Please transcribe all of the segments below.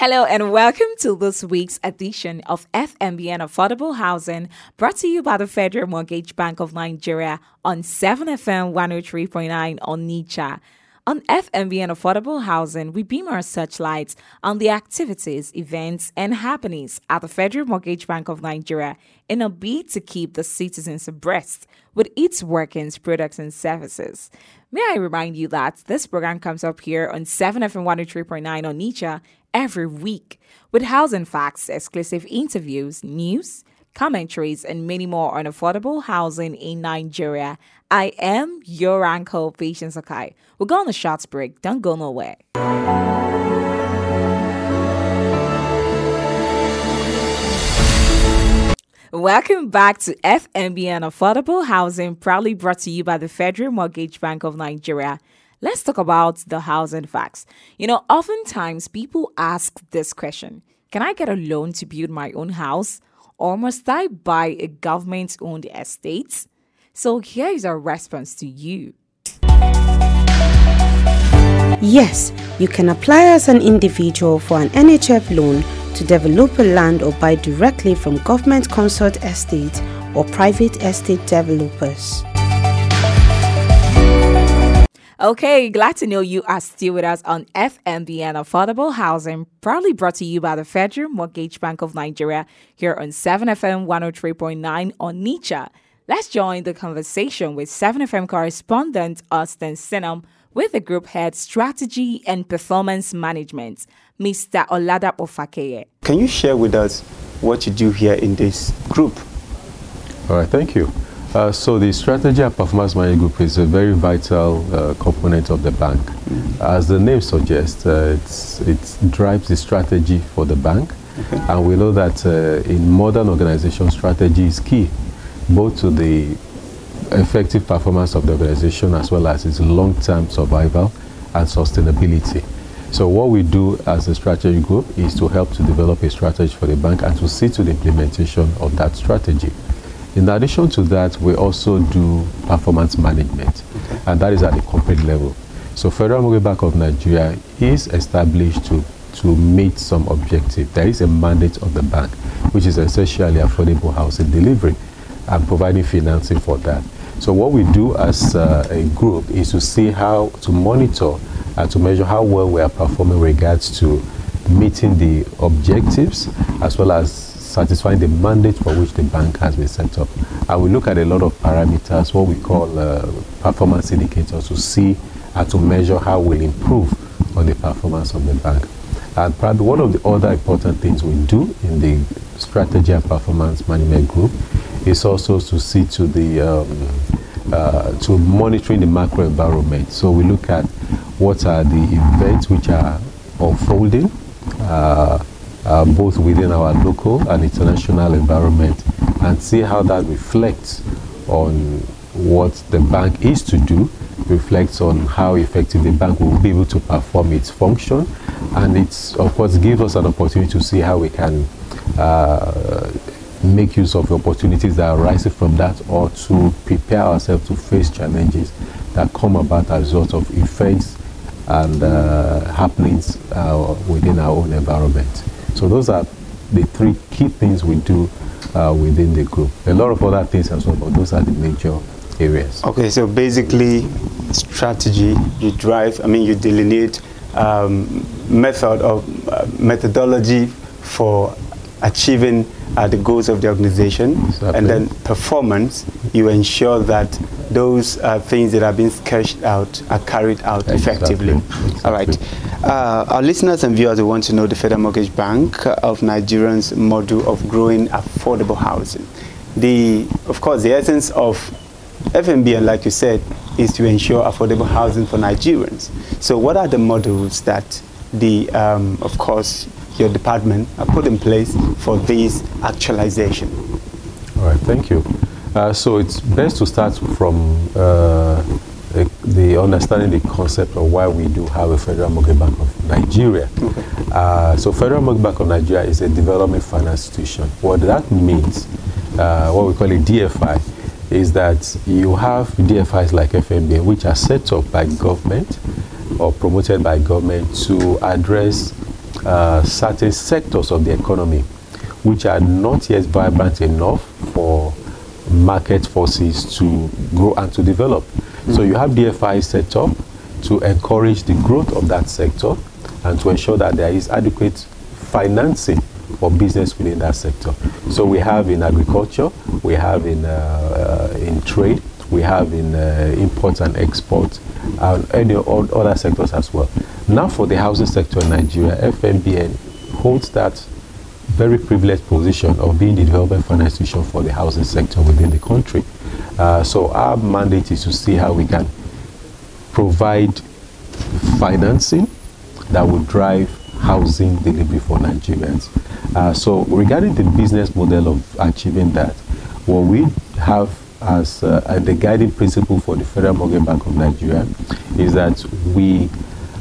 Hello and welcome to this week's edition of FMBN Affordable Housing brought to you by the Federal Mortgage Bank of Nigeria on 7FM 103.9 on Nicha. On FMBN Affordable Housing, we beam our searchlights on the activities, events, and happenings at the Federal Mortgage Bank of Nigeria in a bid to keep the citizens abreast with its workings, products, and services. May I remind you that this program comes up here on 7FM 103.9 on Nicha every week with housing facts, exclusive interviews, news, commentaries, and many more on affordable housing in Nigeria. I am your uncle, Patience Akai. We'll go on a short break. Don't go nowhere. Welcome back to FMBN Affordable Housing, proudly brought to you by the Federal Mortgage Bank of Nigeria. Let's talk about the housing facts. You know, oftentimes people ask this question Can I get a loan to build my own house? Or must I buy a government owned estate? So here is our response to you. Yes, you can apply as an individual for an NHF loan to develop a land or buy directly from government consort estate or private estate developers. Okay, glad to know you are still with us on FMBN Affordable Housing, proudly brought to you by the Federal Mortgage Bank of Nigeria here on 7FM 103.9 on Nicha. Let's join the conversation with 7FM correspondent Austin Sinam with the group head Strategy and Performance Management, Mr. Oladapo Fakeye. Can you share with us what you do here in this group? All right, thank you. Uh, so the strategy and performance management group is a very vital uh, component of the bank. Mm-hmm. As the name suggests, uh, it drives the strategy for the bank. Okay. And we know that uh, in modern organization, strategy is key, both to the effective performance of the organization as well as its long-term survival and sustainability. So what we do as a strategy group is to help to develop a strategy for the bank and to see to the implementation of that strategy. In addition to that, we also do performance management, okay. and that is at the corporate level. So Federal Mortgage Bank of Nigeria is established to, to meet some objective. There is a mandate of the bank, which is essentially affordable housing delivery and providing financing for that. So what we do as uh, a group is to see how to monitor and to measure how well we are performing regards to meeting the objectives as well as satisfying the mandate for which the bank has been set up. And we look at a lot of parameters, what we call uh, performance indicators, to see and to measure how we'll improve on the performance of the bank. And probably one of the other important things we do in the strategy and performance management group is also to see to the um, uh, to monitoring the macro environment. So we look at what are the events which are unfolding. Uh, uh, both within our local and international environment and see how that reflects on what the bank is to do, reflects on how effective the bank will be able to perform its function, and it's of course gives us an opportunity to see how we can uh, make use of the opportunities that arise from that or to prepare ourselves to face challenges that come about as a result of events and uh, happenings uh, within our own environment. So those are the three key things we do uh, within the group. A lot of other things as well, but those are the major areas. Okay, so basically, strategy, you drive, I mean, you delineate um, method of uh, methodology for achieving uh, the goals of the organization, exactly. and then performance, you ensure that those uh, things that are being sketched out are carried out exactly. effectively. Exactly. All right. Uh, our listeners and viewers want to know the Federal Mortgage Bank of Nigerians model of growing affordable housing. The, of course, the essence of FMBN, like you said, is to ensure affordable housing for Nigerians. So, what are the models that the, um, of course, your department are put in place for this actualization? All right, thank you. Uh, so it's best to start from uh, the understanding the concept of why we do have a Federal Mortgage Bank of Nigeria. Okay. Uh, so Federal Mortgage Bank of Nigeria is a development finance institution. What that means, uh, what we call a DFI, is that you have DFIs like FMBN, which are set up by government or promoted by government to address uh, certain sectors of the economy which are not yet vibrant enough for market forces to grow and to develop. So you have DFI set up to encourage the growth of that sector and to ensure that there is adequate financing for business within that sector. So we have in agriculture, we have in, uh, uh, in trade, we have in uh, imports and exports, and any other sectors as well. Now for the housing sector in Nigeria, FMBN holds that very privileged position of being the development finance institution for the housing sector within the country. Uh, so our mandate is to see how we can provide financing that will drive housing delivery for Nigerians. Uh, so regarding the business model of achieving that, what we have as uh, the guiding principle for the Federal Mortgage Bank of Nigeria is that we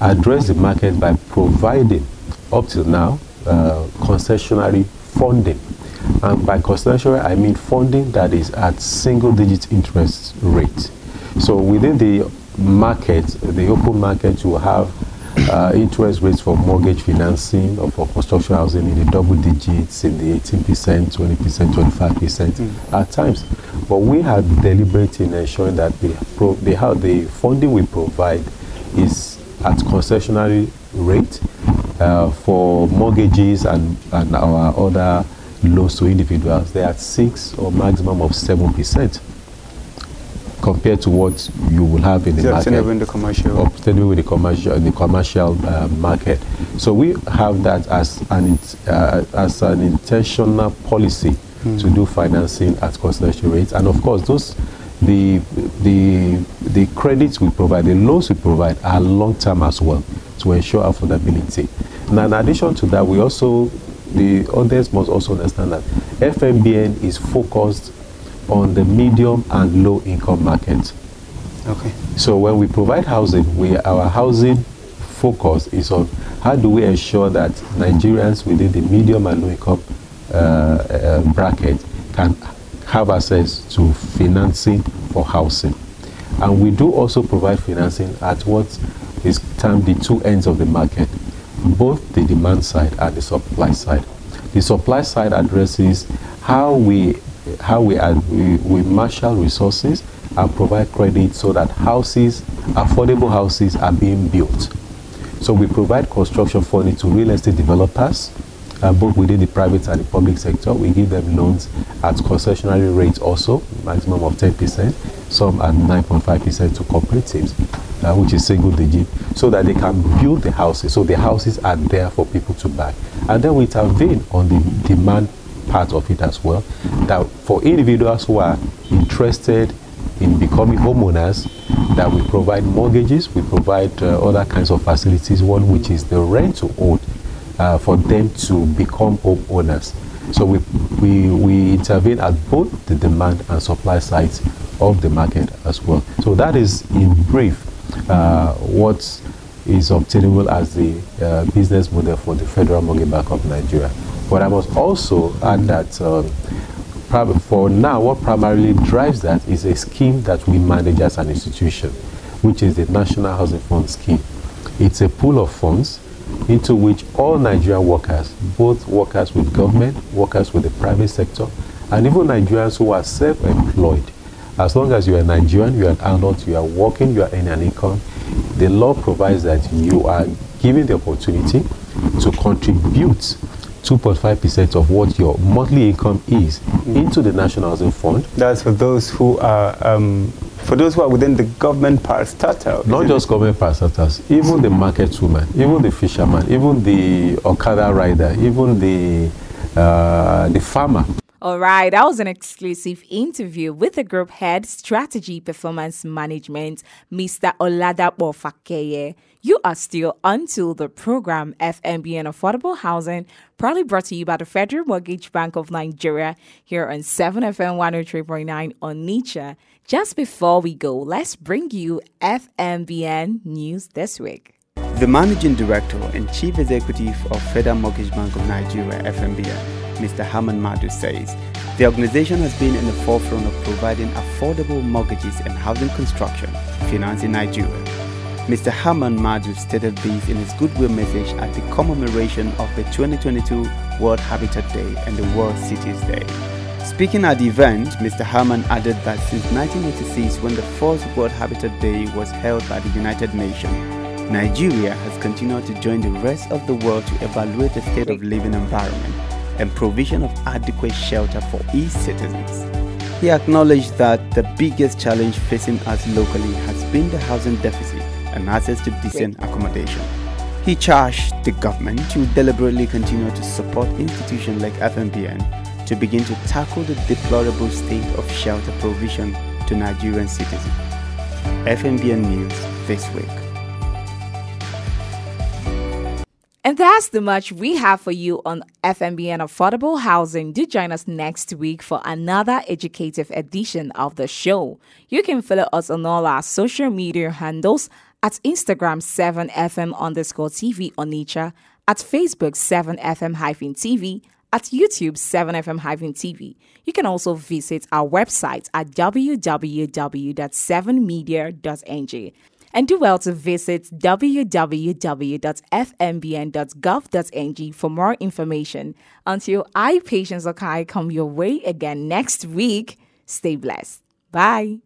address the market by providing, up till now, uh, concessionary funding. And by concessionary, I mean funding that is at single digit interest rate. So within the market, the open market, you have uh, interest rates for mortgage financing or for construction housing in the double digits, in the 18%, 20%, 25% mm. at times. But we are deliberate in ensuring that the, pro- the, how the funding we provide is at concessionary rate uh, for mortgages and, and our other loans to individuals. They are at 6 or maximum of 7% compared to what you will have in the market. in the commercial. Obtainable with the commercial, the commercial uh, market. So we have that as an uh, as an intentional policy mm. to do financing at concession rates, and of course those the the the credits we provide, the loans we provide are long term as well to ensure affordability. Now, in addition to that, we also the others must also understand that FMBN is focused on the medium and low income market. Okay. So when we provide housing, we our housing focus is on how do we ensure that Nigerians within the medium and low income uh, uh, bracket can have access to financing for housing. And we do also provide financing at what is termed the two ends of the market, both the demand side and the supply side. The supply side addresses how we how we, are, we, we marshal resources and provide credit so that houses, affordable houses, are being built. So we provide construction funding to real estate developers, uh, both within the private and the public sector. We give them loans at concessionary rates also, maximum of 10%, some at 9.5% to cooperatives, uh, which is single digit, so that they can build the houses. So the houses are there for people to buy. And then we intervene on the demand part of it as well. That for individuals who are interested in becoming homeowners, that we provide mortgages, we provide uh, other kinds of facilities, one which is the rent to own uh, for them to become homeowners. So we, we, we intervene at both the demand and supply sides of the market as well. So that is in brief uh, what is obtainable as the uh, business model for the Federal Mortgage Bank of Nigeria. But I must also add that um, for now, what primarily drives that is a scheme that we manage as an institution, which is the National Housing Fund Scheme. It's a pool of funds into which all Nigerian workers, both workers with government, workers with the private sector, and even Nigerians who are self-employed, as long as you are Nigerian, you are an adult, you are working, you are earning an income, the law provides that you are given the opportunity to contribute 2.5% of what your monthly income is into the National Housing Fund. That's for those who are um, for those who are within the government parastatal. Not just it? government parastatals, even the market woman, even the fisherman, even the Okada rider, even the uh, the farmer. All right, that was an exclusive interview with the group head strategy performance management, Mr. Oladapo Fakeye. You are still until the program FMBN Affordable Housing, proudly brought to you by the Federal Mortgage Bank of Nigeria here on 7FM 103.9 on Nicha. Just before we go, let's bring you FMBN news this week. The Managing Director and Chief Executive of Federal Mortgage Bank of Nigeria, FMBN, Mr. Haman Madu says the organization has been in the forefront of providing affordable mortgages and housing construction finance in Nigeria Mr. Herman Madu stated this in his goodwill message at the commemoration of the 2022 World Habitat Day and the World Cities Day. Speaking at the event, Mr. Herman added that since 1986, when the first World Habitat Day was held by the United Nations, Nigeria has continued to join the rest of the world to evaluate the state of living environment and provision of adequate shelter for its citizens. He acknowledged that the biggest challenge facing us locally has been the housing deficit and access to decent accommodation. He charged the government to deliberately continue to support institutions like FMBN to begin to tackle the deplorable state of shelter provision to Nigerian citizens. FMBN News this week. That's the much we have for you on FMBN Affordable Housing. Do join us next week for another educative edition of the show. You can follow us on all our social media handles at Instagram 7FM underscore TV on nature, at Facebook 7FM hyphen TV, at YouTube 7FM hyphen TV. You can also visit our website at www.7media.ng. And do well to visit www.fmbn.gov.ng for more information. Until I, Patience Okai, come your way again next week, stay blessed. Bye.